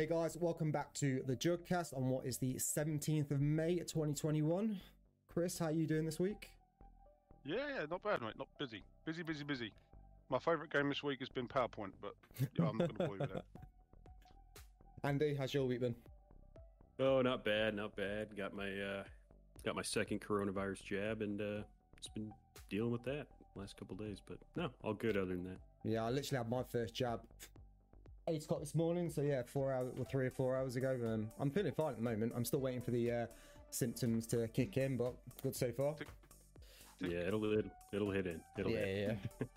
Hey guys, welcome back to the Jugcast on what is the 17th of May 2021. Chris, how are you doing this week? Yeah, yeah, not bad, mate. Not busy. Busy, busy, busy. My favourite game this week has been PowerPoint, but yeah, I'm not going to bore you with that. Andy, how's your week been? Oh, not bad, not bad. Got my uh, got my second coronavirus jab, and uh, just been dealing with that last couple days. But no, all good other than that. Yeah, I literally had my first jab eight o'clock this morning. So yeah, four hours or three or four hours ago. Um, I'm feeling fine at the moment. I'm still waiting for the uh, symptoms to kick in, but good so far. Yeah, it'll it'll, it'll hit in. It'll yeah, hit. yeah.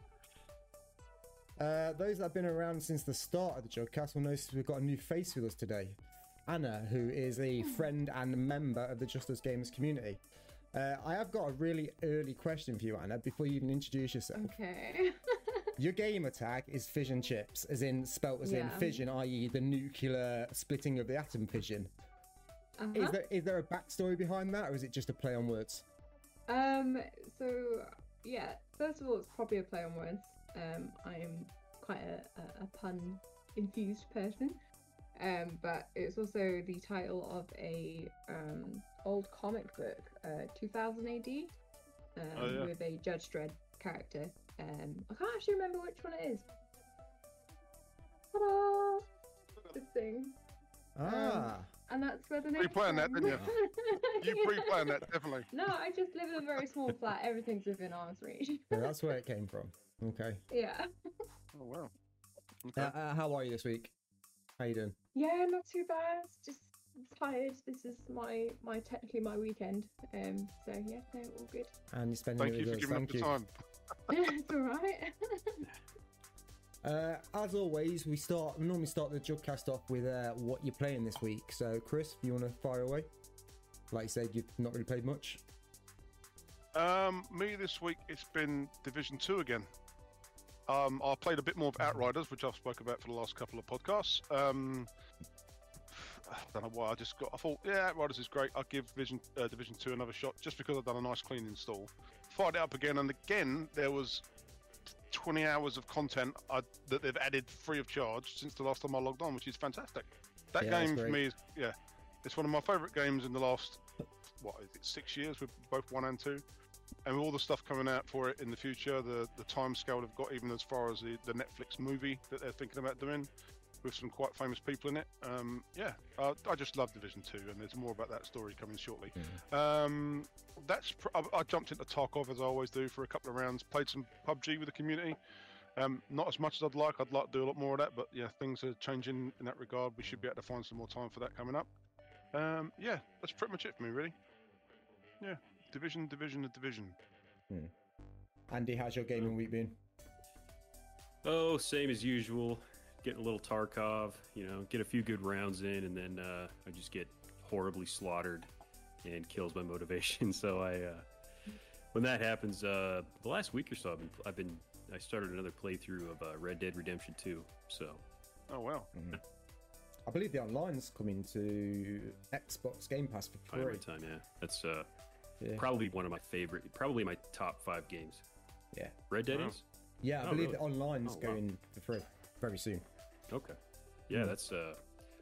Uh, those that have been around since the start of the Jugcast will notice we've got a new face with us today. Anna, who is a friend and member of the Just Us Gamers community. Uh, I have got a really early question for you, Anna, before you even introduce yourself. Okay. Your gamer tag is fission chips, as in spelt as in fission, i.e., the nuclear splitting of the atom fission. uh-huh. Is there is there a backstory behind that, or is it just a play on words? Um. So yeah. First of all, it's probably a play on words. Um. I'm quite a, a, a pun infused person. Um. But it's also the title of a um old comic book, uh, 2000 AD, um, Oh, yeah. with a Judge Dredd character. Um. I can't actually remember which one it is. Ta-da! This thing. Ah, And that's where the name. Pre-planned that, didn't You pre-planned that, definitely. No, I just live in a very small flat. Everything's within arm's reach. yeah, that's where it came from. Okay. yeah. Oh, wow. Uh, uh, how are you this week? How you doing? Yeah, not too bad. Just tired. This is my my technically my weekend. Um. So yeah, no, all good. And you're spending Thank it you for giving Thank up the you. time. it's all right. Uh, as always, we start normally start the Jugcast off with uh, what you're playing this week. So, Chris, you want to fire away? Like you said, you've not really played much. Um, me this week, it's been Division 2 again. Um, I played a bit more of Outriders, which I've spoke about for the last couple of podcasts. Um, I don't know why. I just got. I thought, yeah, Outriders is great. I'll give Vision uh, Division Two another shot, just because I've done a nice clean install. Fired it up again, and again there was 20 hours of content I, that they've added free of charge since the last time I logged on, which is fantastic. That Yeah, game for me is yeah, it's one of my favourite games in the last what is it six years with both one and two and all the stuff coming out for it in the future, the the time scale they've got, even as far as the, the Netflix movie that they're thinking about doing, with some quite famous people in it. Um, yeah, uh, I just love Division Two, and there's more about that story coming shortly. Um, that's pr- I, I jumped into Tarkov as I always do for a couple of rounds. Played some PUBG with the community. Um, not as much as I'd like. I'd like to do a lot more of that, but yeah, things are changing in that regard. We should be able to find some more time for that coming up. Um, yeah, that's pretty much it for me, really. Yeah, division, division, and division. Andy, how's your gaming week been? Oh, same as usual. Getting a little Tarkov, you know, get a few good rounds in, and then uh, I just get horribly slaughtered and kills my motivation. So I, uh, when that happens, uh, the last week or so, I've been, I've been, I started another playthrough of uh, Red Dead Redemption 2. So Oh wow. I believe the online's coming to Xbox Game Pass for free. finally time, yeah, that's uh, Yeah. probably one of my favorite, probably my top five games. Yeah. Red Dead Wow. is. Yeah, I Oh, believe really? the online's Oh, wow. going for free very soon. Okay. Yeah, Hmm. that's uh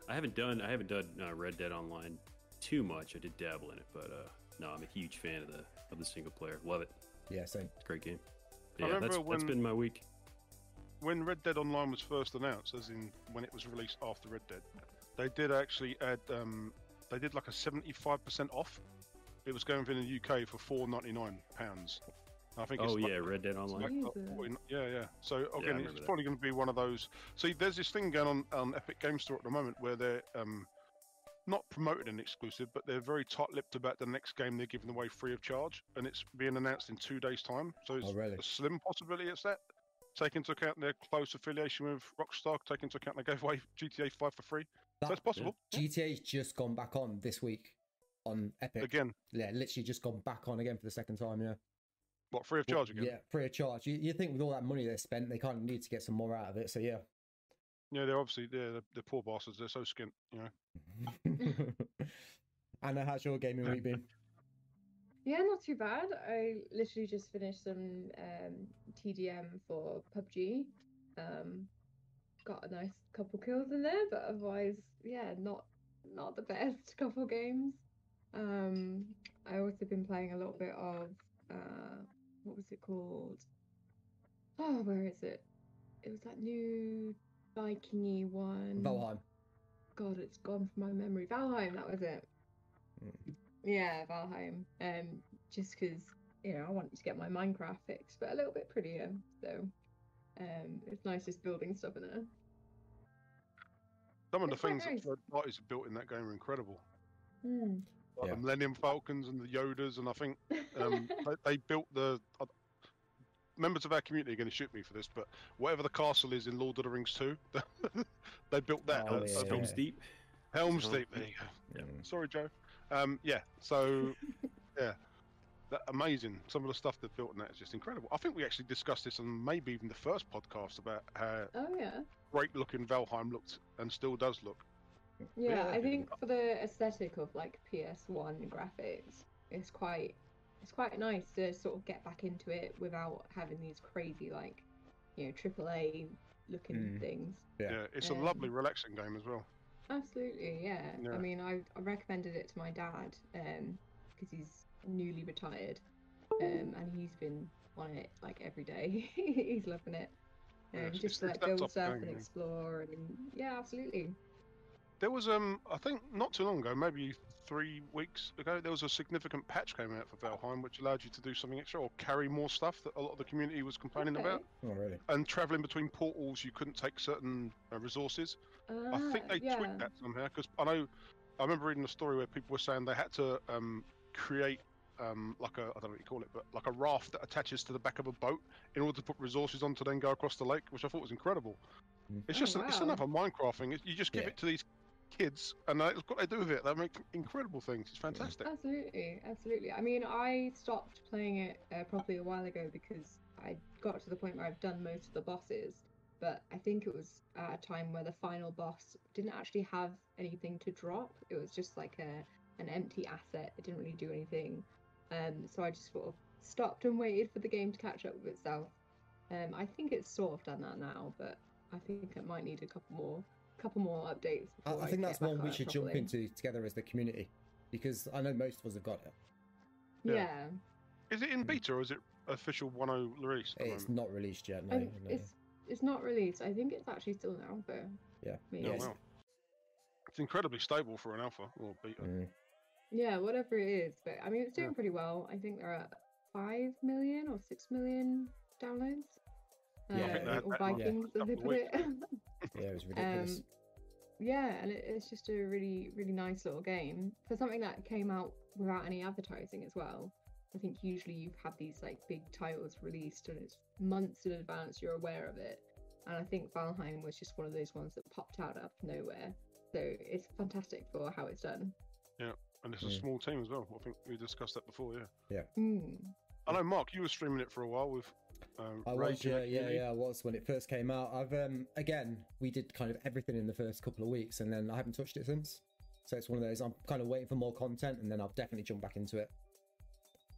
I haven't done I haven't done uh, Red Dead Online too much. I did dabble in it, but uh no, I'm a huge fan of the of the single player. Love it. Yeah, same. It's a great game. I Yeah, that's, remember that's when- been my week. when Red Dead Online was first announced, as in when it was released after Red Dead, they did actually add. Um, they did like a seventy-five percent off. It was going for in the UK for four ninety-nine pounds. I think. Oh it's yeah, like, Red Dead Online. like, Jesus. 40 yeah, yeah. So again, remember it's that. probably going to be one of those. See, there's this thing going on on Epic Game Store at the moment where they're um, not promoting an exclusive, but they're very tight-lipped about the next game they're giving away free of charge, and it's being announced in two days' time. So it's Oh, really? a slim possibility it's that. Take into account their close affiliation with Rockstar. Take into account they gave away GTA 5 for free. That, so it's possible. GTA's just gone back on this week on Epic. Again, Yeah, literally just gone back on again for the second time. Yeah. what free of charge again? Yeah, free of charge. You, you think with all that money they spent, they kind of need to get some more out of it. So yeah. Yeah, they're obviously they're, they're, they're poor bastards. They're so skint, you know. Anna, how's your gaming week been? Yeah, not too bad. I literally just finished some um, TDM for PUBG. Um, got a nice couple kills in there, but otherwise, yeah, not not the best couple games. Um, I also been playing a little bit of uh, what was it called? Oh, where is it? It was that new Vikingy one. Valheim. God, it's gone from my memory. Valheim, that was it. Mm. Yeah, Valheim. Um, just because you know I wanted to get my Minecraft fixed, but a little bit prettier. So, um, it's nice just building stuff in there. Some of the It's quite things nice. that third parties have built in that game are incredible. Hmm. Like Yeah. the Millennium Falcons and the Yodas, and I think um, they, they built the. Uh, members of our community are going to shoot me for this, but whatever the castle is in Lord of the Rings 2, they built that. Oh, yeah. at Helm's Deep. Helm's. Deep. There you go. Yeah. Sorry, Joe. Um, yeah. So, yeah, that amazing. Some of the stuff they've built in that is just incredible. I think we actually discussed this on maybe even the first podcast about how Oh yeah. great looking Valheim looked and still does look. Yeah, Yeah. I think for the aesthetic of like PS1 graphics, it's quite it's quite nice to sort of get back into it without having these crazy like you know AAA looking Mm. things. Yeah. Yeah, it's a Um, lovely, relaxing game as well. Absolutely, yeah. Yeah. I mean, I, I recommended it to my dad um because he's newly retired, um, and he's been on it like every day. he's loving it. Yeah, Um, it's- just to like that build type stuff and explore, and yeah, absolutely. There was, um, I think, not too long ago, maybe three weeks ago, there was a significant patch came out for Valheim, which allowed you to do something extra or carry more stuff that a lot of the community was complaining Okay. about. Oh, really? And traveling between portals, you couldn't take certain uh, resources. I think Ah, they yeah. tweaked that somehow because I know I remember reading a story where people were saying they had to um, create um, like a I don't know what you call it, but like a raft that attaches to the back of a boat in order to put resources on to then go across the lake, which I thought was incredible. Mm. It's Oh, just it's another Minecraft thing. You just give Yeah. it to these kids and they, look what they do with it. They make incredible things. It's fantastic. Absolutely, absolutely. I mean, I stopped playing it uh, probably a while ago because I got to the point where I've done most of the bosses, but I think it was at a time where the final boss didn't actually have anything to drop. It was just like a an empty asset. It didn't really do anything. Um, so I just sort of stopped and waited for the game to catch up with itself. Um, I think it's sort of done that now, but I think it might need a couple more, couple more updates. I, I think get that's one we it should jump into together as the community because I know most of us have got it. Yeah. Yeah. Is it in beta or is it official 1.0 release? It's moment? not released yet. No, no. it's it's not released. I think it's actually still an alpha. Yeah. Maybe. Oh, Yes. wow. It's incredibly stable for an alpha or beta. Mm. Yeah, whatever it is. But I mean, it's doing Yeah. pretty well. I think there are five million or six million downloads. Yeah, I uh, or Vikings, as they put it. Yeah, it was ridiculous. um, yeah, and it, it's just a really, really nice little game for something that came out without any advertising as well. I think usually you have had these like big titles released and it's months in advance you're aware of it. And I think Valheim was just one of those ones that popped out out of nowhere. So it's fantastic for how it's done. Yeah, and it's a Mm. small team as well. I think we discussed that before, yeah. Mm. I know, Mark, you were streaming it for a while with. Um, I was, yeah, yeah, yeah, I was when it first came out. I've um again, we did kind of everything in the first couple of weeks, and then I haven't touched it since. So it's one of those. I'm kind of waiting for more content, and then I'll definitely jump back into it.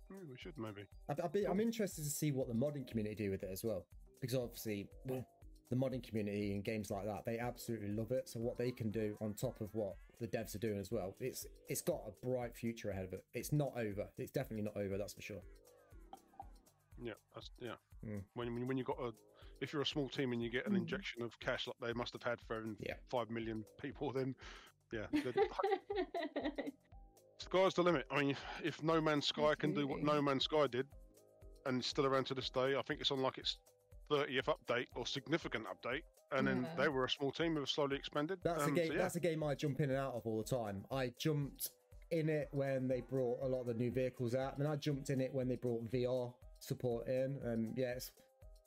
Yeah, we should maybe. Be, I'm interested to see what the modding community do with it as well, because obviously well, the modding community and games like that, they absolutely love it. So what they can do on top of what the devs are doing as well, it's it's got a bright future ahead of it. It's not over. It's definitely not over. That's for sure. Yeah, that's, yeah. Mm. When when when you got a, if you're a small team and you get an Mm. injection of cash like they must have had from Yeah. five million people, then yeah, the sky's the limit. I mean, if, if No Man's Sky can do what No Man's Sky did, and still around to this day, I think it's on like its 30th update or significant update, and then Yeah. they were a small team who have slowly expanded. That's a Um, game. so yeah. That's a game I jump in and out of all the time. I jumped in it when they brought a lot of the new vehicles out, and then I jumped in it when they brought VR support in. And yeah, it's,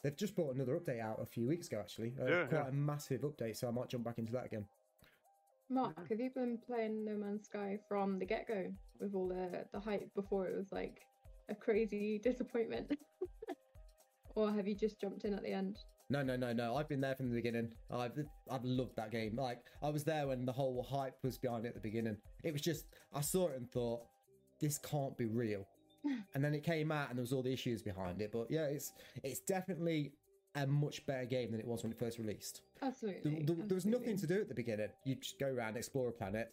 they've just brought another update out a few weeks ago, actually. Uh, Yeah, quite yeah. a massive update, so I might jump back into that again. Mark, have you been playing No Man's Sky from the get go with all the, the hype before it was like a crazy disappointment? or have you just jumped in at the end? No, no, no, no. I've been there from the beginning. I've I've loved that game. Like I was there when the whole hype was behind it at the beginning. It was just I saw it and thought, this can't be real. And then it came out and there was all the issues behind it. But yeah, it's it's definitely a much better game than it was when it first released. Absolutely. There, there- there was nothing to do at the beginning. You just go around, explore a planet,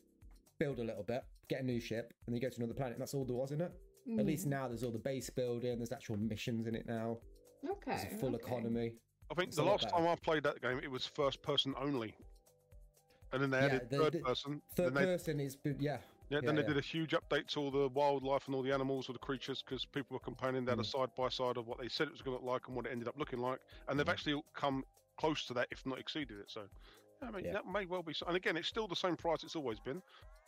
build a little bit, get a new ship, and then you go to another planet. And that's all there was in it. At least Mhm. now there's all the base building. There's actual missions in it now. Okay. There's a full okay. economy. I think It's the last time I played that game, it was first person only, and then they Yeah, added the- third the person. Third then they, person is yeah. Yeah, then yeah, they yeah. did a huge update to all the wildlife and all the animals or the creatures because people were complaining they had a Mm. side by side of what they said it was going to look like and what it ended up looking like, and they've Mm. actually come close to that, if not exceeded it. So, I mean, Yeah. that may well be. so- And again, it's still the same price it's always been.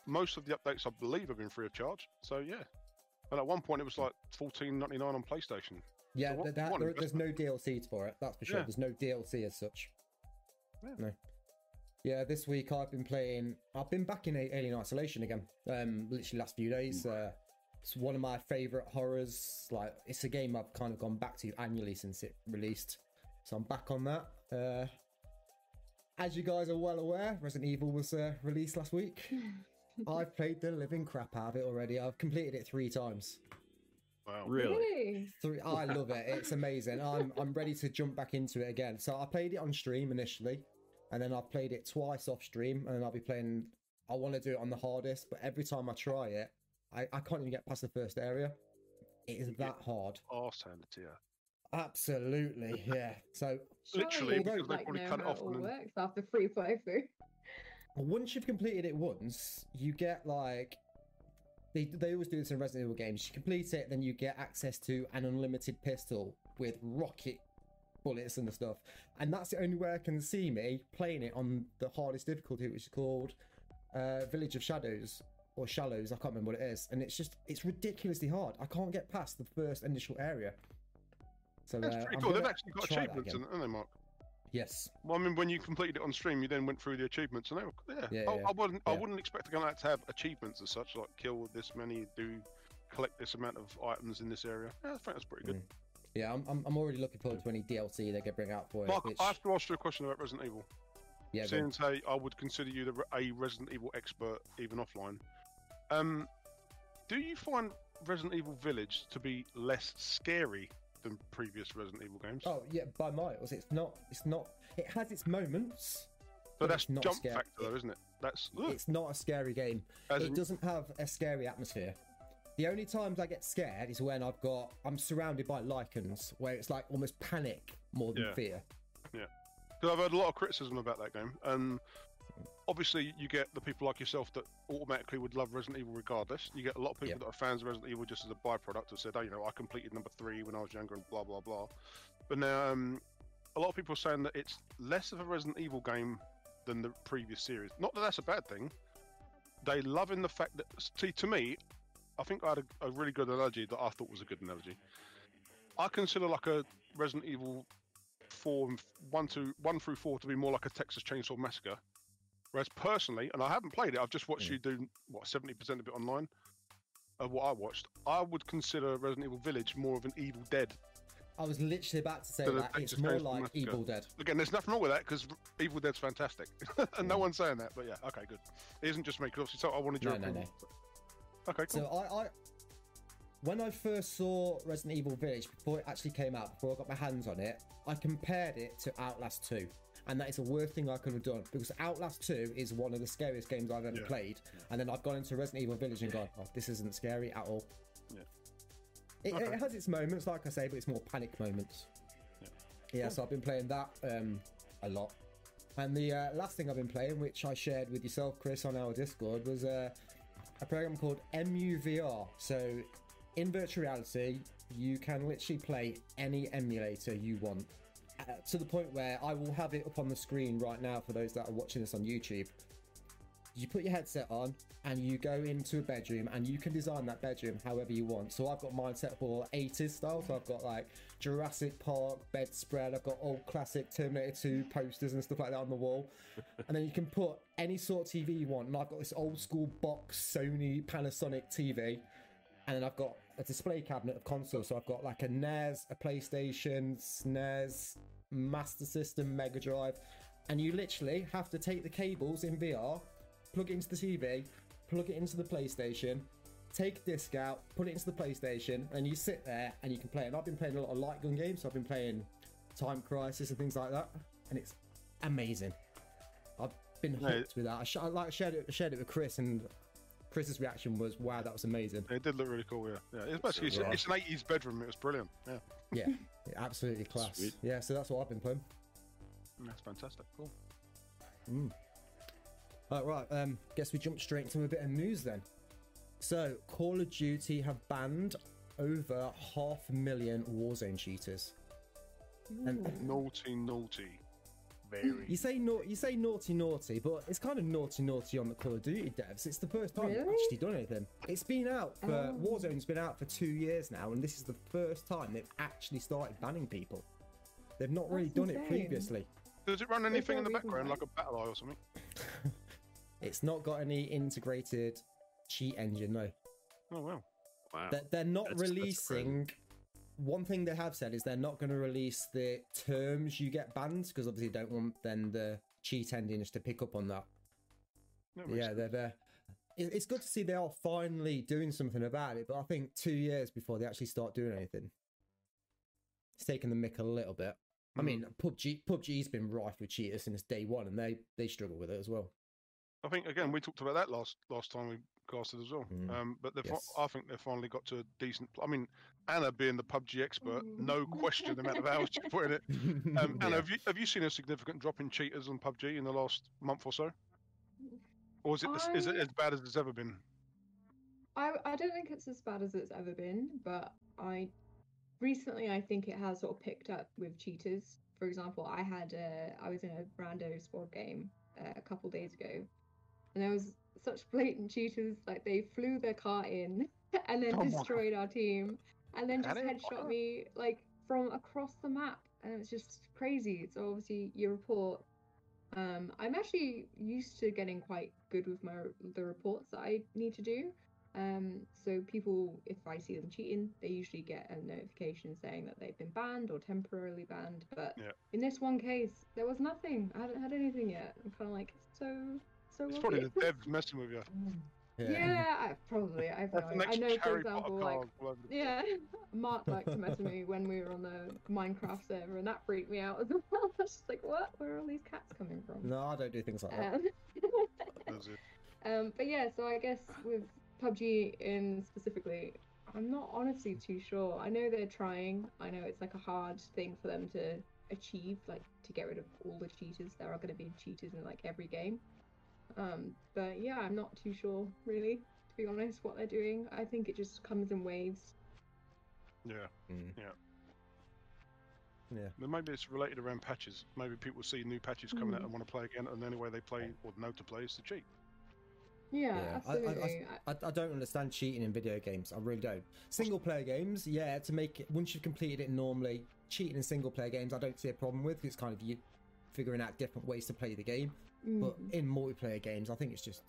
Most of the updates, I believe, have been free of charge. So yeah. And at one point, it was like fourteen ninety nine on PlayStation. Yeah, what- that, what there, there's no DLC for it. That's for sure. There's no DLC as such. No. Yeah, this week I've been playing. I've been back in Alien Isolation again. Um, literally last few days. Uh, it's one of my favorite horrors. Like, it's a game I've kind of gone back to annually since it released. So I'm back on that. Uh, as you guys are well aware, Resident Evil was uh, released last week. I've played the living crap out of it already. I've completed it three times. Wow. Really? Really? Three, I love it. It's amazing. I'm I'm ready to jump back into it again. So I played it on stream initially, and then I've played it twice off stream, and I'll be playing. I want to do it on the hardest, but every time I try it, I, I can't even get past the first area. It is that hard. Arse handed to you. Absolutely, yeah. So Literally, Surely because they like probably know cut it how off all and works after free playthrough. once you've completed it once, you get like they they always do this in Resident Evil games. You complete it, then you get access to an unlimited pistol with rocket bullets and the stuff. And that's the only way I can see me playing it on the hardest difficulty, which is called uh, Village of Shadows or Shallows. I can't remember what it is, and it's just it's ridiculously hard. I can't get past the first initial area. So That's uh, pretty cool. They've actually got achievements, in it, haven't they, Mark? Yes. Well, I mean, when you completed it on stream, you then went through the achievements, and they were yeah. Yeah, I, yeah, I wouldn't, I wouldn't expect a game like to have achievements as such, like kill this many, do collect this amount of items in this area. Yeah, I think that's pretty good. Mm. Yeah, I'm, I'm, I'm already looking forward to any DLC they can bring out for it. Mark, which, I have to ask you a question about Resident Evil. yeah, Seeing as I would consider you the, a Resident Evil expert, even offline. Um, do you find Resident Evil Village to be less scary than previous Resident Evil games? Oh yeah, by miles. It's not. It's not. It has its moments. but that's not jump scary. factor, though, isn't it? That's ugh, It's not a scary game. as it doesn't have a scary atmosphere. The only times I get scared is when I've got I'm surrounded by Lycans, where it's like almost panic more than Yeah. fear. Yeah, because I've heard a lot of criticism about that game, and obviously you get the people like yourself that automatically would love Resident Evil regardless. You get a lot of people Yeah. that are fans of Resident Evil just as a byproduct have said, "Oh, you know, I completed number three when I was younger," and blah blah blah. But now, um, a lot of people are saying that it's less of a Resident Evil game than the previous series. Not that that's a bad thing. They love in the fact that, see, to me, I think I had a, a really good analogy that I thought was a good analogy. I consider like a Resident Evil four and one to one through four to be more like a Texas Chainsaw Massacre. Whereas personally, and I haven't played it, I've just watched Mm. you do what seventy percent of it online. Of what I watched, I would consider Resident Evil Village more of an Evil Dead. I was literally about to say that it's more Chainsaw like Massacre. Evil Dead. Again, there's nothing wrong with that because Evil Dead's fantastic, and no Mm. one's saying that. But yeah, okay, good. It isn't just me because obviously so I wanted your No, no, opinion. Okay, cool. So I, I, when I first saw Resident Evil Village before it actually came out, before I got my hands on it, I compared it to Outlast 2. And that is the worst thing I could have done because Outlast 2 is one of the scariest games I've ever Yeah. played. And then I've gone into Resident Evil Village and gone, oh, this isn't scary at all. Yeah. It, Okay. it has its moments, like I say, but it's more panic moments. Yeah. Yeah, so I've been playing that um, a lot. And the uh, last thing I've been playing, which I shared with yourself, Chris, on our Discord, was uh, a program called EmuVR. So, in virtual reality, you can literally play any emulator you want. Uh, to the point where I will have it up on the screen right now for those that are watching this on YouTube. You put your headset on and you go into a bedroom and you can design that bedroom however you want. So I've got mine set up all 80s style. So I've got like Jurassic Park bedspread. I've got old classic Terminator 2 posters and stuff like that on the wall. and then you can put any sort of TV you want. And I've got this old school box Sony Panasonic TV. And then I've got a display cabinet of consoles. So I've got like a NES, a PlayStation, SNES, Master System, Mega Drive. And you literally have to take the cables in VR, plug it into the TV, plug it into the PlayStation, take a disc out, put it into the PlayStation, and you sit there and you can play it. And I've been playing a lot of light gun games, so I've been playing Time Crisis and things like that, and it's amazing. I've been hooked Yeah. with that. I, sh- I like shared it, shared it with Chris, and Chris's reaction was, "Wow, that was amazing." It did look really cool. Yeah, yeah. It's basically it's, it's an 80s bedroom. It was brilliant. Yeah, Yeah, absolutely class. Sweet. Yeah, so that's what I've been playing. that's fantastic. Cool. Mm. Uh, right, um, guess we jump straight into a bit of news then. So, Call of Duty have banned over half a million Warzone cheaters. And Naughty, naughty. Very. you say na- you say naughty, naughty, but it's kind of naughty, naughty on the Call of Duty devs. It's the first time they've actually done anything. It's been out for Oh. Warzone's been out for two years now, and this is the first time they've actually started banning people. They've not really That's done it previously. Does it run anything in the background like a BattlEye or something? It's not got any integrated cheat engine, no. Oh well. Wow. They're, they're not That's- that's releasing. one thing they have said is they're not going to release the terms you get banned because obviously they don't want then the cheat engines to pick up on that. That Yeah, sense. they're there. It's good to see they are finally doing something about it, but I think two years before they actually start doing anything, it's taken the mick a little bit. I Mm. mean, PUBG PUBG's been rife with cheaters since day one, and they they struggle with it as well. I think again we talked about that last last time we casted as well. Mm. Um, but they've Yes. I think they've finally got to a decent. I mean, Anna being the PUBG expert, no question the amount of hours she put in it. Um, Yeah. Anna, have you have you seen a significant drop in cheaters on PUBG in the last month or so? Or is it the- is it as bad as it's ever been? I I don't think it's as bad as it's ever been, but I recently I think it has sort of picked up with cheaters. For example, I had a I was in a rando squad game uh, a couple days ago, and there was such blatant cheaters like they flew their car in and then Oh destroyed our team, and then just headshot me like from across the map, and it was just crazy. So obviously you report. Um, I'm actually used to getting quite good with my the reports that I need to do. Um, so people, if I see them cheating, they usually get a notification saying that they've been banned or temporarily banned. But Yeah. in this one case, there was nothing. I haven't had anything yet. I'm kind of like, so, so. It's probably is- the devs messing with you. Yeah, I, probably. I've no idea. I know, for Harry Potter example, like card all over the- yeah, Mark liked to mess with me when we were on the Minecraft server, and that freaked me out as well. I was just like, what? Where are all these cats coming from? No, I don't do things like that. Um, That's it. um, but yeah, so I guess with PUBG in specifically, I'm not honestly too sure. I know they're trying. I know it's like a hard thing for them to achieve, like to get rid of all the cheaters. There are going to be cheaters in like every game. Um, but yeah, I'm not too sure really, to be honest, what they're doing. I think it just comes in waves. Yeah. Mm. Yeah. Yeah. Then maybe it's related around patches. Maybe people see new patches coming out Mm. and want to play again, and the only way they play or know to play is to cheat. Yeah, Yeah, I- I- I- absolutely. I- I, I don't understand cheating in video games. I really don't. Single player games, yeah, to make it once you've completed it normally, cheating in single player games, I don't see a problem with. It's kind of you figuring out different ways to play the game. But Mm. in multiplayer games, I think it's just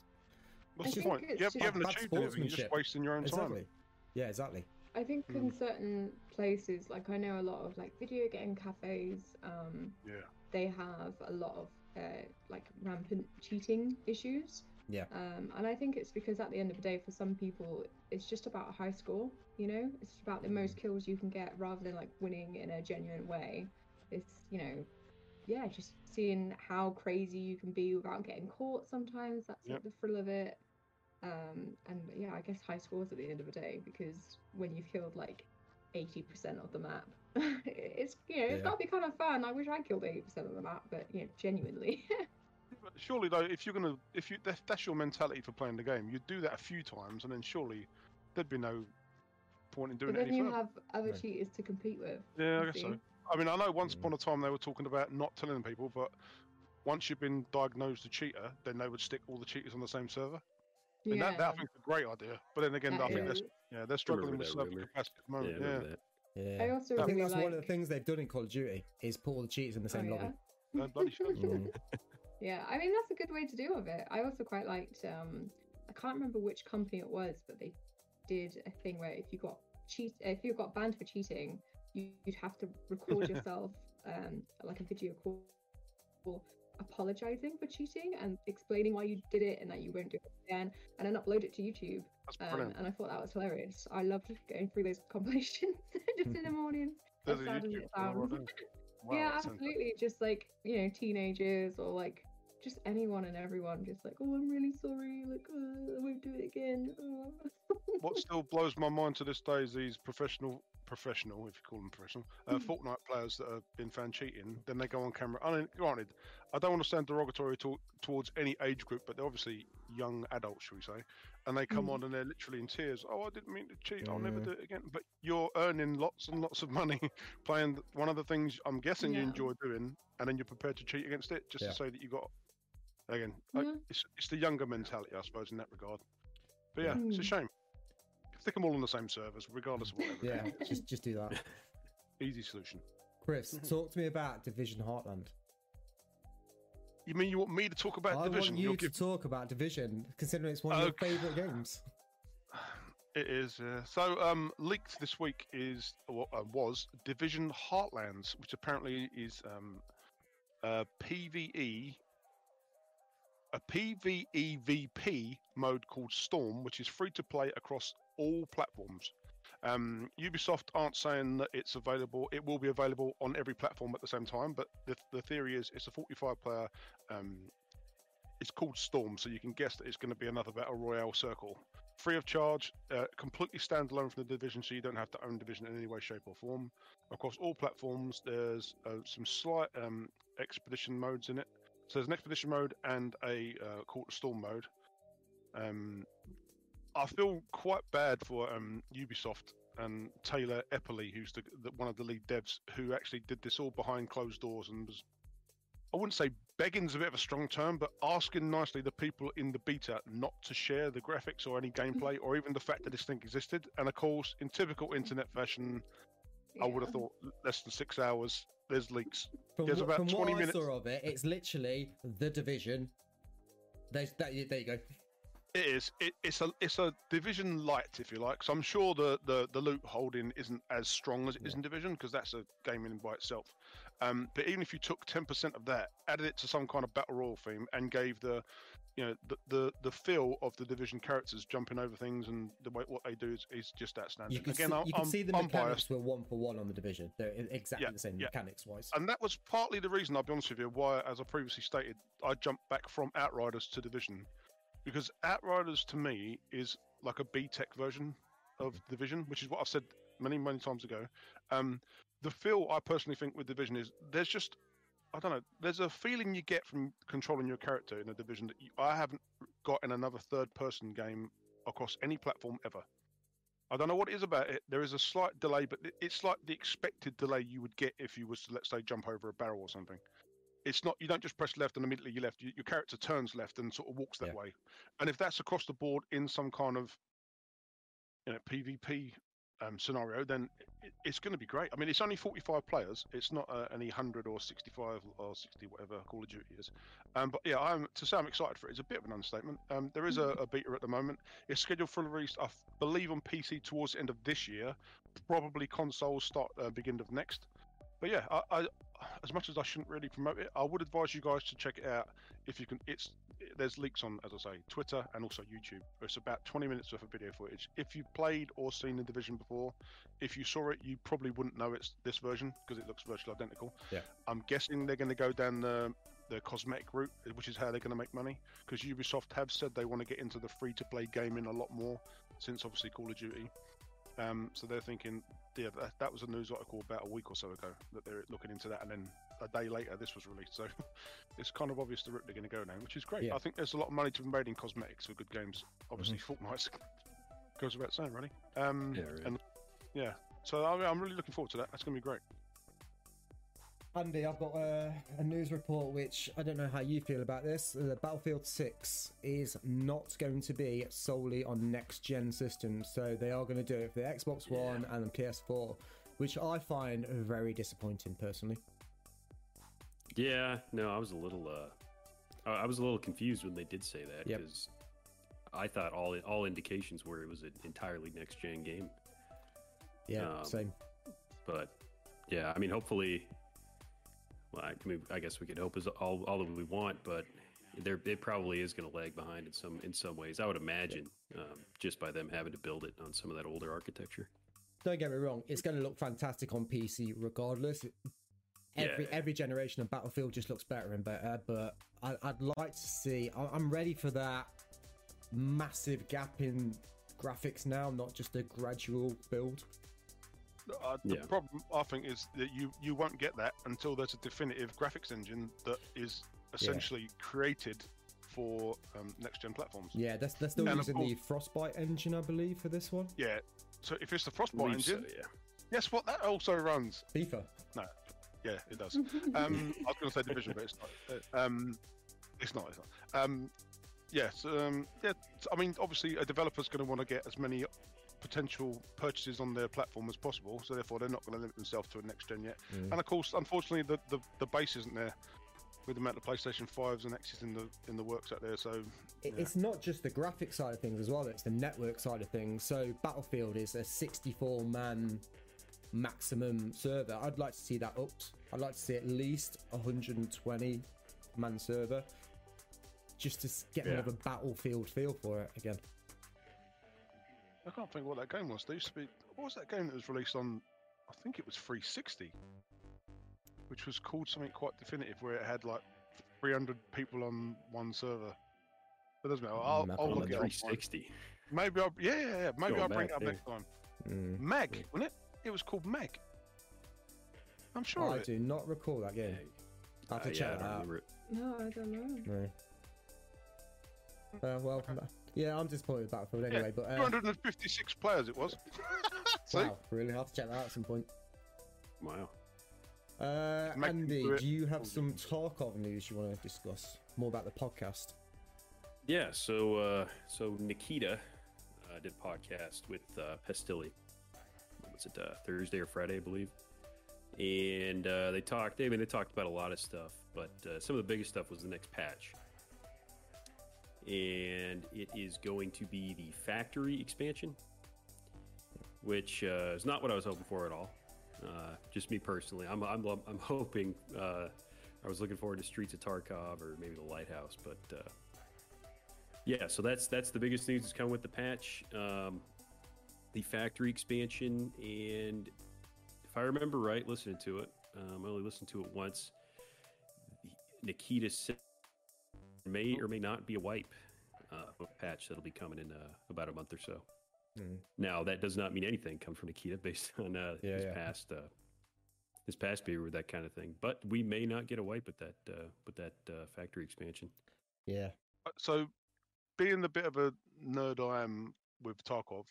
What's I the think point? it's You, have, you just haven't bad achieved anything. You're just sportsmanship. wasting your own time. Yeah, exactly. I think in Mm. certain places, like I know a lot of like video game cafes, um, Yeah. they have a lot of uh, like rampant cheating issues. Yeah. Um, and I think it's because at the end of the day, for some people, it's just about a high score. You know, it's about the most kills you can get rather than like winning in a genuine way. It's you know, yeah, just seeing how crazy you can be without getting caught. Sometimes that's Yep. like the thrill of it. Um, and yeah, I guess high scores at the end of the day because when you've killed like 80% of the map, it's you know it's Yeah. got to be kind of fun. I wish I killed 80% of the map, but you know, genuinely. Surely, though, if you're gonna, if you that, that's your mentality for playing the game, you do that a few times, and then surely there'd be no point in doing but it then any you further. have other Right. cheaters to compete with. Yeah, I you guess so. See. I mean, I know once upon a time they were talking about not telling people, but once you've been diagnosed a cheater, then they would stick all the cheaters on the same server. And that, that I think is a great idea. But then again, that I think they're, yeah, they're struggling with that server rumor. capacity at the Yeah, I moment. Yeah, remember that. Yeah. I also I think that's like... one of the things they've done in Call of Duty is put all the cheaters in the Oh, same yeah. lobby. They bloody should. Mm. Yeah, I mean that's a good way to deal with it. I also quite liked. Um, I can't remember which company it was, but they did a thing where if you got cheat, if you got banned for cheating, you, you'd have to record yourself, um, like a video call, apologizing for cheating and explaining why you did it and that you won't do it again, and then upload it to YouTube. Um, and I thought that was hilarious. I loved going through those compilations just in the morning. As sad as it sounds. Wow, yeah, absolutely. Just like you know, teenagers or like just anyone and everyone, just like, oh, I'm really sorry. Like, uh, I won't do it again. Uh. What still blows my mind to this day is these professional, professional, if you call them professional, uh, Mm. Fortnite players that have been found cheating. Then they go on camera. I mean, granted, I don't want to sound derogatory to, towards any age group, but they're obviously young adults, shall we say? And they come Mm. on and they're literally in tears. Oh, I didn't mean to cheat. I'll never do it again. But you're earning lots and lots of money playing one of the things I'm guessing you enjoy doing, and then you're prepared to cheat against it just Yeah. to say that you got. Again, like, Yeah. it's, it's the younger mentality, I suppose, in that regard. But yeah, it's a Mm. shame. Stick them all on the same servers, regardless of whatever. Yeah, just just do that. Easy solution. Chris, Mm-hmm. talk to me about Division Heartland. You mean you want me to talk about I division? want you You'll to give- talk about Division, considering it's one of your favourite games. It is. Uh, so, um, leaked this week is or uh, was Division Heartlands, which apparently is um, a PVE, a PVEVP mode called Storm, which is free to play across all platforms. Um, Ubisoft aren't saying that it's available. It will be available on every platform at the same time, but the, the theory is it's a 45 player. Um, it's called Storm, so you can guess that it's going to be another battle royale circle free of charge, uh, completely standalone from the division, so you don't have to own division in any way, shape, or form. Across all platforms, there's uh, some slight um, expedition modes in it. So there's an expedition mode and a uh, Court Storm mode. Um, I feel quite bad for um, Ubisoft and Taylor Eppley, who's the, the, one of the lead devs, who actually did this all behind closed doors and was I wouldn't say begging's a bit of a strong term, but asking nicely the people in the beta not to share the graphics or any gameplay or even the fact that this thing existed. And of course, in typical internet fashion, I would have thought less than six hours. There's leaks. From, There's about from 20 what minutes. I saw of it, it's literally the Division. There's that. There you go. It is. It, it's a it's a division light, if you like. So I'm sure the the, the loot holding isn't as strong as it is in division because that's a game in by itself. Um, but even if you took 10% of that, added it to some kind of battle royal theme, and gave the you know the, the the feel of the division characters jumping over things and the way what they do is, is just outstanding. You can Again, see, I'm, you can I'm- see the mechanics biased. were one for one on the Division. They're exactly Yeah, the same yeah. mechanics wise. And that was partly the reason, I'll be honest with you, why, as I previously stated, I jumped back from Outriders to Division. Because Outriders to me is like a B Tech version of Division, which is what I've said many, many times ago. Um, the feel I personally think with Division is there's just, I don't know, there's a feeling you get from controlling your character in a Division that you, I haven't got in another third person game across any platform ever. I don't know what it is about it. There is a slight delay, but it's like the expected delay you would get if you was to, let's say, jump over a barrel or something. It's not you don't just press left and immediately you left. You, your character turns left and sort of walks that Yeah. way. And if that's across the board in some kind of you know PvP um, scenario, then it, it's going to be great. I mean, it's only 45 players. It's not uh, any 100 or 65 or 60 whatever Call of Duty is. Um, but yeah, I'm to say I'm excited for it. It's a bit of an understatement. Um, there is a, a beta at the moment. It's scheduled for release, I believe, on PC towards the end of this year. Probably consoles start uh, beginning of next. But yeah, I, I, as much as I shouldn't really promote it, I would advise you guys to check it out if you can. It's there's leaks on, as I say, Twitter and also YouTube. It's about 20 minutes worth of video footage. If you've played or seen the Division before, if you saw it, you probably wouldn't know it's this version because it looks virtually identical. Yeah. I'm guessing they're going to go down the the cosmetic route, which is how they're going to make money. Because Ubisoft have said they want to get into the free to play gaming a lot more since obviously Call of Duty. Um, so they're thinking, yeah, that, that was a news article about a week or so ago that they're looking into that, and then a day later this was released. So it's kind of obvious the route they're going to go now, which is great. Yeah. I think there's a lot of money to be made in cosmetics for good games. Obviously, Fortnite goes without saying, really. Um, Yeah, right. And yeah, so I, I'm really looking forward to that. That's going to be great. Andy, I've got a, a news report which I don't know how you feel about this. Uh, Battlefield 6 is not going to be solely on next gen systems, so they are going to do it for the Xbox Yeah. One and the PS4, which I find very disappointing personally. Yeah, no, I was a little, uh, I was a little confused when they did say that Yep. because I thought all all indications were it was an entirely next gen game. Yeah, Um, same. But yeah, I mean, hopefully, well, I mean, I guess we could hope is all all that we want, but there it probably is going to lag behind in some in some ways. I would imagine um, just by them having to build it on some of that older architecture. Don't get me wrong; it's going to look fantastic on PC regardless. Every Yeah. every generation of Battlefield just looks better and better. But I, I'd like to see. I- I'm ready for that massive gap in graphics now, not just a gradual build. Uh, the Yeah. problem I think is that you you won't get that until there's a definitive graphics engine that is essentially created for um, next gen platforms. Yeah, they're, they're still And of using the Frostbite engine, I believe, for this one. Yeah. So if it's the Frostbite Believe so, engine, yeah. guess what? That also runs. FIFA. Yeah, it does. Um, I was going to say division, but it's not. Uh, Um, it's not. It's not. Um, yes. Um, yeah. I mean, obviously, a developer's going to want to get as many potential purchases on their platform as possible. So therefore, they're not going to limit themselves to a next gen yet. Mm. And of course, unfortunately, the, the, the base isn't there with the amount of PlayStation fives and X's in the in the works out there. So Yeah. It's not just the graphic side of things as well, it's the network side of things. So Battlefield is a 64 man maximum server. I'd like to see that upped. I'd like to see at least 120 man server just to get Yeah. more of a Battlefield feel for it again. I can't think what that game was. There used to be what was that game that was released on? I think it was 360, which was called something quite definitive, where it had like 300 people on one server. But doesn't matter. I'll, I'll on On look the it up. 360. Maybe I'll yeah yeah yeah. Maybe I'll bring back it up there. next time. Mm. Mag, wasn't it? It was called Meg. I'm sure. Oh, I do not recall that game. I have to Uh, check yeah, that out. no, I don't know. No. Uh, well, yeah, I'm disappointed with Battlefield anyway, but uh, 256 players it was. See? wow, really have to check that out at some point. Wow. Uh, Andy, do you have some Tarkov news you want to discuss? More about the podcast? Yeah, so uh, so Nikita uh, did a podcast with uh, Pestily. What was it uh, Thursday or Friday, I believe? And uh, they talked. I mean, they talked about a lot of stuff, but uh, some of the biggest stuff was the next patch, and it is going to be the factory expansion, which uh, is not what I was hoping for at all. Uh, just me personally, I'm I'm I'm hoping. Uh, I was looking forward to Streets of Tarkov or maybe the Lighthouse, but. Yeah, so that's that's the biggest news that's come with the patch, um, the factory expansion, and if I remember right, listening to it, um, I only listened to it once. Nikita said may or may not be a wipe uh, patch that'll be coming in uh, about a month or so. Mm. Now that does not mean anything come from Nikita based on uh, Yeah, his yeah. past uh, his past behavior with that kind of thing, but we may not get a wipe with that uh, with that uh, factory expansion. Yeah. So being the bit of a nerd I am with Tarkov,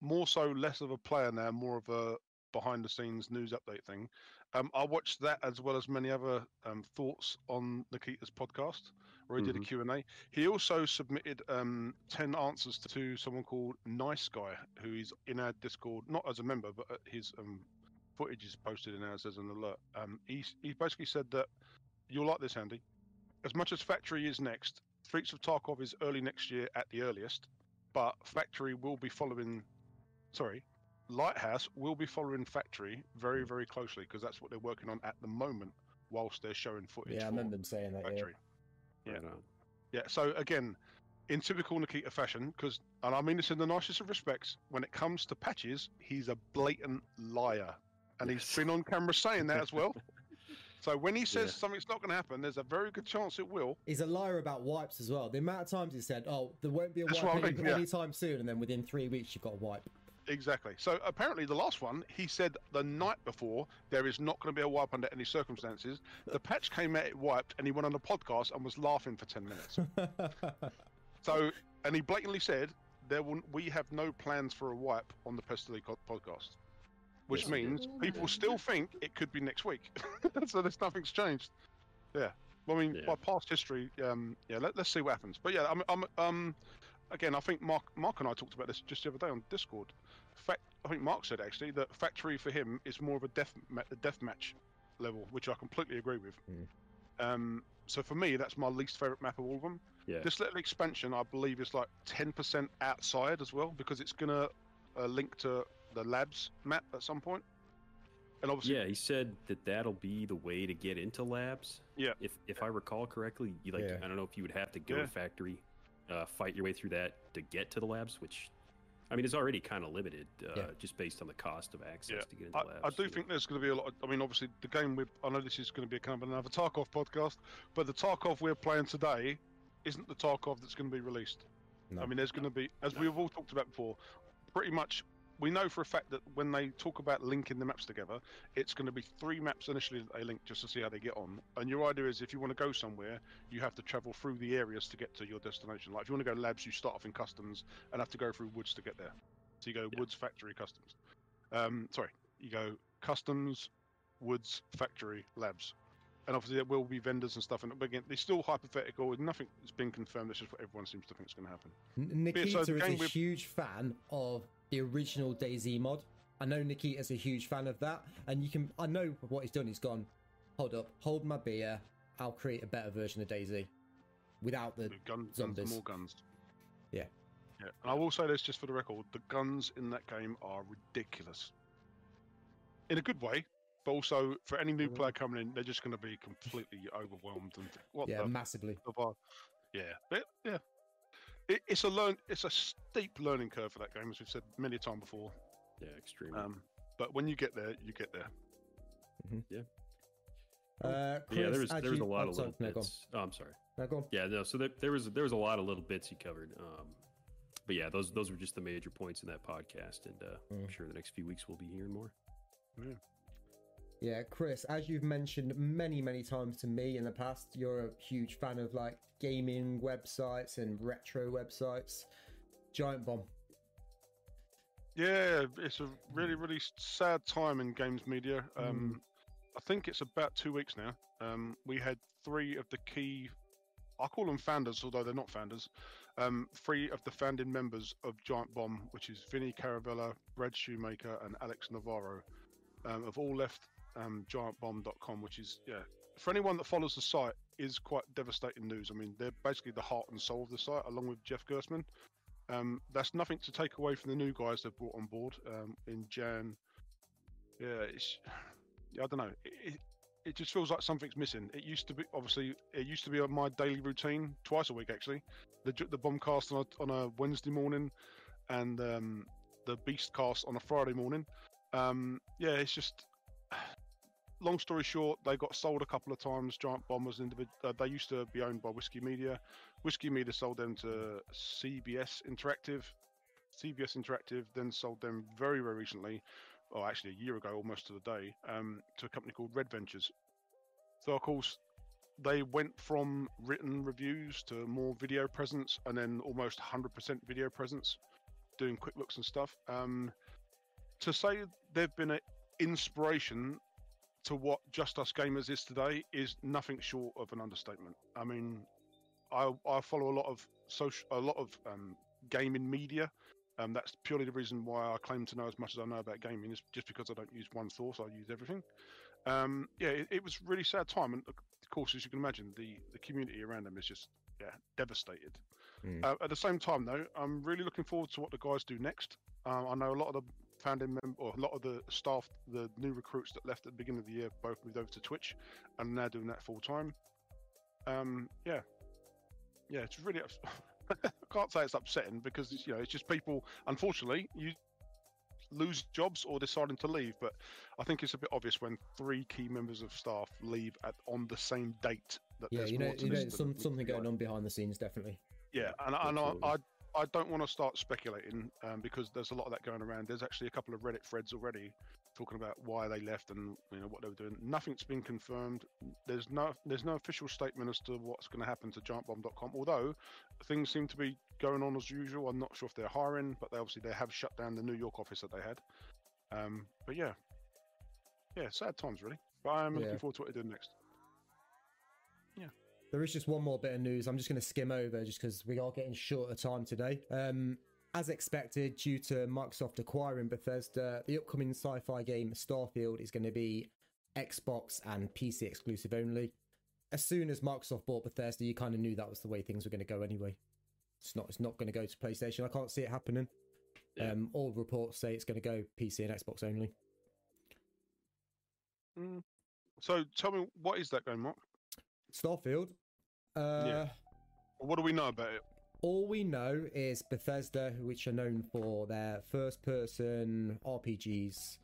more so less of a player now, more of a behind the scenes news update thing. Um, I watched that as well as many other um, thoughts on Nikita's podcast, where he did a Mhm. Q&A. He also submitted um, 10 answers to someone called Nice Guy, who is in our Discord, not as a member, but uh, his um, footage is posted in ours as an alert. Um, he, he basically said that, you'll like this, Andy, as much as Factory is next, Streets of Tarkov is early next year at the earliest, but Factory will be following. Sorry, Lighthouse will be following Factory very, very closely because that's what they're working on at the moment, whilst they're showing footage. Yeah, I remember them saying that. Factory. Yeah. Right. Yeah. So again, in typical Nikita fashion, because and I mean this in the nicest of respects, when it comes to patches, he's a blatant liar, and Yes. he's been on camera saying that as well. So when he says Yeah. something's not going to happen, there's a very good chance it will. He's a liar about wipes as well. The amount of times he said, "Oh, there won't be a That's wipe what I any, mean, yeah. anytime soon," and then within three weeks you've got a wipe. Exactly. So apparently, the last one, he said the night before there is not going to be a wipe under any circumstances. The patch came out, it wiped, and he went on the podcast and was laughing for ten minutes. so, and he blatantly said there will, we have no plans for a wipe on the Pestily co- podcast, which Yes, means people still think it could be next week. so there's nothing's changed. Yeah. Well, I mean, Yeah. by past history, um, yeah. Let, let's see what happens. But yeah, I'm, I'm, um, again, I think Mark, Mark and I talked about this just the other day on Discord. Fact, I think Mark said actually that Factory for him is more of a death, ma- a death match level, which I completely agree with. Mm. Um, so for me, that's my least favorite map of all of them. Yeah. This little expansion, I believe, is like 10% outside as well because it's gonna uh, link to the labs map at some point. And obviously, Yeah, he said that that'll be the way to get into labs. Yeah. If if I recall correctly, you like Yeah. I don't know if you would have to go Yeah. to factory, uh, fight your way through that to get to the labs, which I mean it's already kind of limited, uh, Yeah. just based on the cost of access Yeah, to get into I, labs. I do you think there's going to be a lot. Of, I mean, obviously, the game with I know this is going to be a kind of another Tarkov podcast, but the Tarkov we're playing today isn't the Tarkov that's going to be released. No. I mean, there's going to be, as we've all talked about before, pretty much. We know for a fact that when they talk about linking the maps together, it's going to be three maps initially that they link just to see how they get on. And your idea is if you want to go somewhere, you have to travel through the areas to get to your destination. Like if you want to go to labs, you start off in customs and have to go through woods to get there. So you go Yeah. woods, factory, customs. Um, sorry, you go customs, woods, factory, labs. And obviously there will be vendors and stuff. And but again, it's still hypothetical. Nothing has been confirmed. This is what everyone seems to think is going to happen. N- yeah, Nikita so is a game with- huge fan of the original DayZ mod. I know Nikita's a huge fan of that, and you can. I know what he's done. He's gone. Hold up, hold my beer. I'll create a better version of DayZ without the. Guns Zombies. and more guns. Yeah. Yeah. And I will say this just for the record: the guns in that game are ridiculous. In a good way, but also for any new player coming in, they're just going to be completely overwhelmed and think, what Yeah, the massively. are-" Yeah. But, yeah. It, it's a learn. It's a steep learning curve for that game, as we've said many a time before. yeah, extremely. Um, but when you get there, you get there. Uh, Chris, yeah, there was as there was a lot oh, of sorry, little no, bits. Oh, I'm sorry. No. Yeah, no. So there, there was there was a lot of little bits he covered. Um, but yeah, those those were just the major points in that podcast, and uh, I'm Mm. sure the next few weeks we'll be hearing more. Yeah, Chris, as you've mentioned many, many times to me in the past, you're a huge fan of like gaming websites and retro websites. Giant Bomb. Yeah, it's a really, really sad time in games media. Um, I think it's about two weeks now. Um, we had three of the key, I call them founders, although they're not founders. Um, three of the founding members of Giant Bomb, which is Vinny Caravella, Brad Shoemaker, and Alex Navarro, um, have all left um, GiantBomb.com, which is yeah. For anyone that follows the site, is quite devastating news. I mean, they're basically the heart and soul of the site, along with Jeff Gerstmann. Um, that's nothing to take away from the new guys they've brought on board um, in Jan. Yeah, it's I don't know. It, it, it just feels like something's missing. It used to be obviously it used to be on my daily routine twice a week actually. The the bombcast on a, on a Wednesday morning, and um, the beast cast on a Friday morning. Um, yeah, it's just. Long story short, they got sold a couple of times. Giant Bomb was individual. Uh, they used to be owned by Whiskey Media. Whiskey Media sold them to CBS Interactive. CBS Interactive then sold them very, very recently, or actually a year ago, almost to the day, um, to a company called Red Ventures. So, of course, they went from written reviews to more video presence, and then almost 100% video presence, doing quick looks and stuff. Um, to say they've been an inspiration to what Just Us Gamers is today is nothing short of an understatement. I mean, I, I follow a lot of social, a lot of um, gaming media. Um, that's purely the reason why I claim to know as much as I know about gaming is just because I don't use one source. I use everything. Um, yeah, it, it was really sad time, and of course, as you can imagine, the the community around them is just yeah devastated. Mm. Uh, at the same time, though, I'm really looking forward to what the guys do next. Um, I know a lot of the founding member, or a lot of the staff, the new recruits that left at the beginning of the year, both moved over to Twitch and now doing that full time. Um, yeah, yeah, it's really. ups- I can't say it's upsetting because you know it's just people. Unfortunately, you lose jobs or deciding to leave. But I think it's a bit obvious when three key members of staff leave at on the same date. That Yeah, there's you know, you know, this there's than some, something going on behind the scenes, definitely. Yeah, and, and I, I I don't want to start speculating um, because there's a lot of that going around. There's actually a couple of Reddit threads already talking about why they left and you know what they were doing. Nothing's been confirmed. There's no there's no official statement as to what's going to happen to GiantBomb.com. Although things seem to be going on as usual. I'm not sure if they're hiring, but they obviously they have shut down the New York office that they had. Um, but yeah, yeah, sad times really. But I am Yeah. looking forward to what they do next. There is just one more bit of news. I'm just going to skim over just because we are getting short of time today. Um, as expected, due to Microsoft acquiring Bethesda, the upcoming sci fi game Starfield is going to be Xbox and PC exclusive only. As soon as Microsoft bought Bethesda, you kind of knew that was the way things were going to go anyway. It's not. It's not going to go to PlayStation. I can't see it happening. Yeah. Um, all reports say it's going to go PC and Xbox only. So tell me, what is that game, Mark? Starfield. Uh, Yeah. What do we know about it? All we know is Bethesda, which are known for their first person RPGs.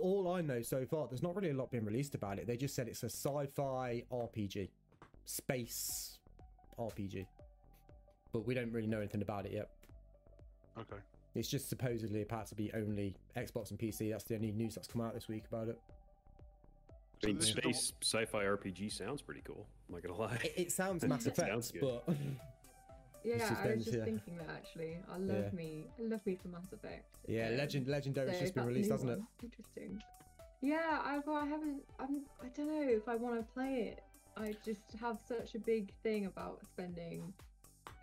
All I know so far, there's not really a lot being released about it. They just said it's a sci fi RPG, space RPG. But we don't really know anything about it yet. Okay. It's just supposedly about to be only Xbox and PC. That's the only news that's come out this week about it. I mean, this is the- space sci-fi RPG sounds pretty cool. I'm not gonna lie. It, it sounds Mass Sounds Effect, good. but Yeah, I was just yeah. thinking that actually. I love Yeah. me, I love me for Mass Effect. yeah, Um, Legend Legendary's so just been released, new hasn't it? Interesting. Yeah, I, well, I haven't. I'm, I don't know if I want to play it. I just have such a big thing about spending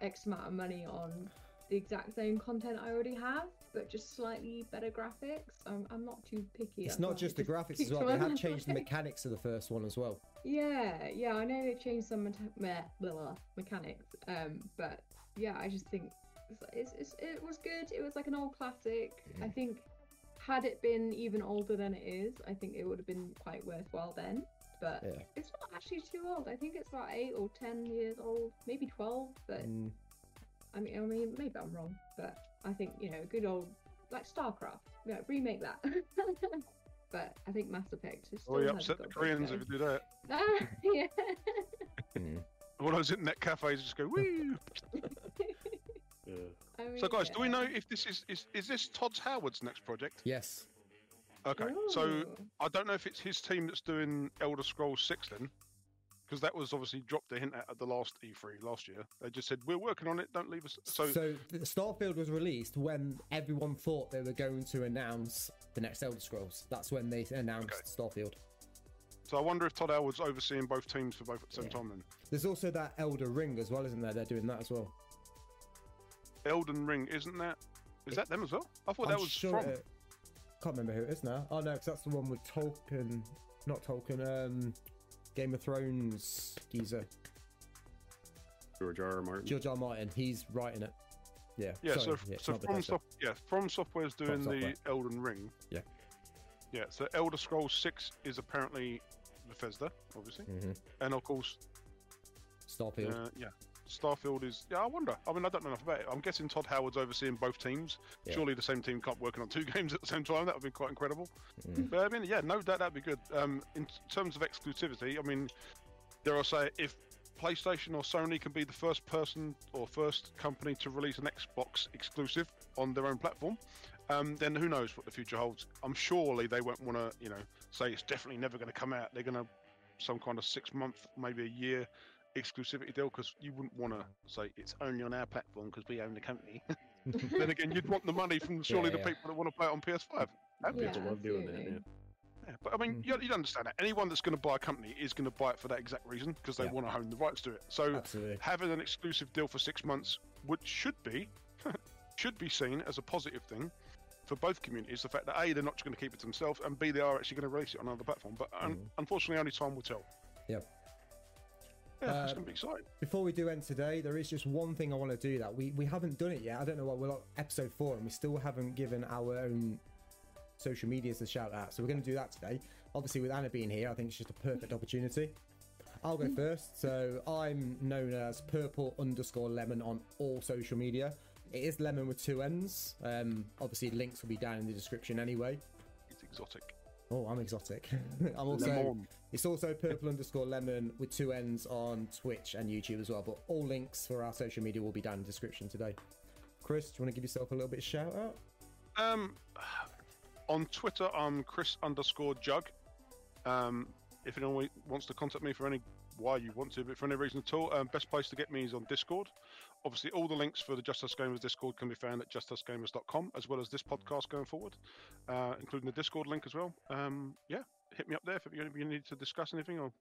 X amount of money on the exact same content I already have, but just slightly better graphics. I'm, I'm not too picky. It's not just the graphics as well. They have changed the mechanics of the first one as well. Yeah, yeah, I know they've changed some meta- meh, blah, mechanics, um, but yeah, I just think it's, it's, it's, it was good. It was like an old classic. I think had it been even older than it is, I think it would have been quite worthwhile then. But Yeah. it's not actually too old. I think it's about eight or ten years old, maybe twelve. But Mm, I mean, I mean, maybe I'm wrong, but I think you know, good old like StarCraft. Yeah, remake that. but I think Mass Effect is still. Oh, you upset the Koreans if you do that. Ah, yeah. mm. All those internet cafes just go, woo. Uh, I mean, So, guys, do we know if this is is is this Todd Howard's next project? Yes. Okay, so I don't know if it's his team that's doing Elder Scrolls Six then, because that was obviously dropped a hint at at the last E3 last year. They just said we're working on it. Don't leave us. So, So, Starfield was released when everyone thought they were going to announce the next Elder Scrolls. That's when they announced Okay. Starfield. so I wonder if Todd Howard's overseeing both teams for both at the same Yeah. time. Then There's also that Elder Ring as well, isn't there? They're doing that as well. Elden Ring, isn't that? Is that them as well? I thought I'm that was sure from. it- can't remember who it is now. Oh no, because that's the one with Tolkien, not Tolkien. Um, Game of Thrones geezer, George R. R. Martin. George R. R. Martin. He's writing it. Yeah. Yeah, sorry, so yeah, so from Bethesda. soft, yeah, from Software's doing From the Elden Ring. Yeah. Yeah, so Elder Scrolls Six is apparently Bethesda, obviously, Mhm. and of course, Starfield. uh, yeah, Starfield is. Yeah, I wonder. I mean, I don't know enough about it. I'm guessing Todd Howard's overseeing both teams. Yeah. Surely the same team can't working on two games at the same time. That would be quite incredible. Mm. But I mean, yeah, no doubt that'd be good. Um, in terms of exclusivity, I mean, dare I say, if PlayStation or Sony can be the first person or first company to release an Xbox exclusive on their own platform, um, then who knows what the future holds? I'm surely they won't want to, you know, say it's definitely never going to come out. They're going to some kind of six month, maybe a year exclusivity deal because you wouldn't want to say it's only on our platform because we own the company. then again, you'd want the money from surely Yeah, the yeah. people that want to play it on PS5. That'd Yeah, People love doing that. absolutely. Yeah. yeah, but I mean, Mm. you you'd understand that. Anyone that's going to buy a company is going to buy it for that exact reason because they Yeah. want to own the rights to it. So Absolutely. having an exclusive deal for six months, which should be should be seen as a positive thing for both communities. The fact that a they're not just going to keep it to themselves, and b they are actually going to release it on another platform. But un- Mm. unfortunately, only time will tell. Yep. Yeah, it's Uh, going to be exciting. Before we do end today, there is just one thing I want to do that we we haven't done it yet. I don't know what we're on episode four, and we still haven't given our own social medias a shout out. So we're going to do that today. Obviously, with Anna being here, I think it's just a perfect opportunity. I'll go first. So I'm known as purple underscore lemon on all social media. It is lemon with two ends. Um, obviously, links will be down in the description anyway. It's exotic. Oh, I'm exotic. I'm also. Lemon. It's also purple underscore lemon with two ends on Twitch and YouTube as well. But all links for our social media will be down in the description today. Chris, do you want to give yourself a little bit of shout out? Um, on Twitter, I'm Chris underscore Jug. Um, if anyone wants to contact me for any why you want to, but for any reason at all, um, best place to get me is on Discord. Obviously, all the links for the Just Us Gamers Discord can be found at justusgamers.com, as well as this podcast going forward, uh, including the Discord link as well. Um, yeah, hit me up there if you, if you need to discuss anything or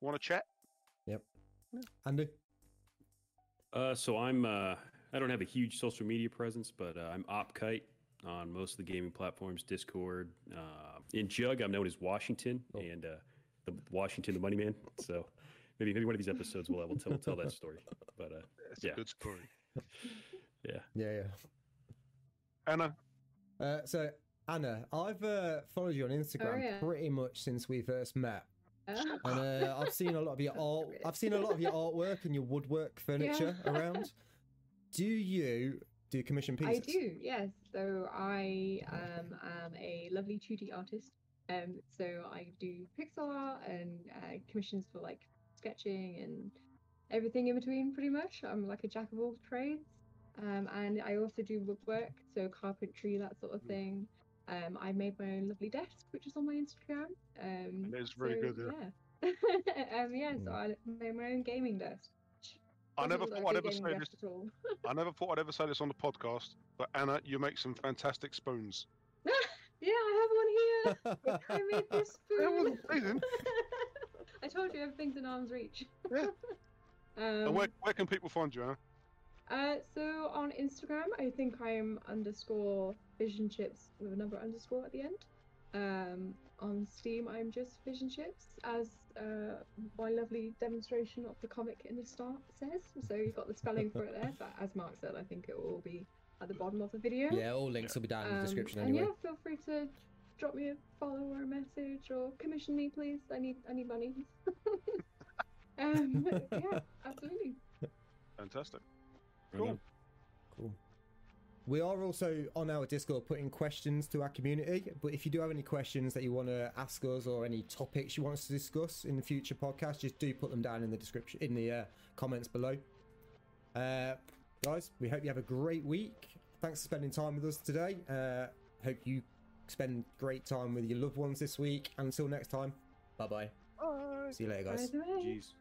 want to chat. Yep. Andy? Uh, so I'm uh, I don't have a huge social media presence, but uh, I'm OpKite on most of the gaming platforms, Discord. Uh, in Jug, I'm known as Washington Oh. and uh, the Washington, the Money Man. So maybe maybe one of these episodes we'll we'll tell, tell that story. But uh, It's Yeah. a good story. yeah, Yeah, yeah. Anna, Uh, so Anna, I've uh, followed you on Instagram Oh, yeah. pretty much since we first met, Uh, and uh, I've seen a lot of your art. I've seen a lot of your artwork and your woodwork furniture around. Do you do commission pieces? I do, yes. So I um, am a lovely 2D artist. Um, so I do pixel art and uh, commissions for like sketching and everything in between, pretty much. I'm like a jack of all trades. Um, and I also do woodwork, so carpentry, that sort of thing. Um, I made my own lovely desk, which is on my Instagram. Um, It is very so, good, yeah. yeah. um, yeah, so I made my own gaming desk. I never thought like I'd ever say this. at all. I never thought I'd ever say this on the podcast, but Anna, you make some fantastic spoons. Yeah, I have one here. I made this spoon. That spoon. wasn't teasing. I told you everything's in arm's reach. Yeah. um, and where, where can people find you, Anna? uh, so on Instagram, I think I'm underscore vision chips with another underscore at the end. Um, on Steam, I'm just vision chips, as uh, my lovely demonstration of the comic in the start says. So you've got the spelling for it there. But as Mark said, I think it will be at the bottom of the video. Yeah, all links will be down in the Um, description and yeah, feel free to drop me a follow or a message or commission me, please. I need I need money. um, yeah, absolutely. Fantastic. Cool. Cool. We are also on our Discord putting questions to our community. But if you do have any questions that you want to ask us or any topics you want us to discuss in the future podcast, just do put them down in the description in the uh, comments below. Uh, guys, we hope you have a great week. Thanks for spending time with us today. Uh, hope you spend great time with your loved ones this week. Until next time, bye bye. Bye. See you later, guys. the way. Jeez.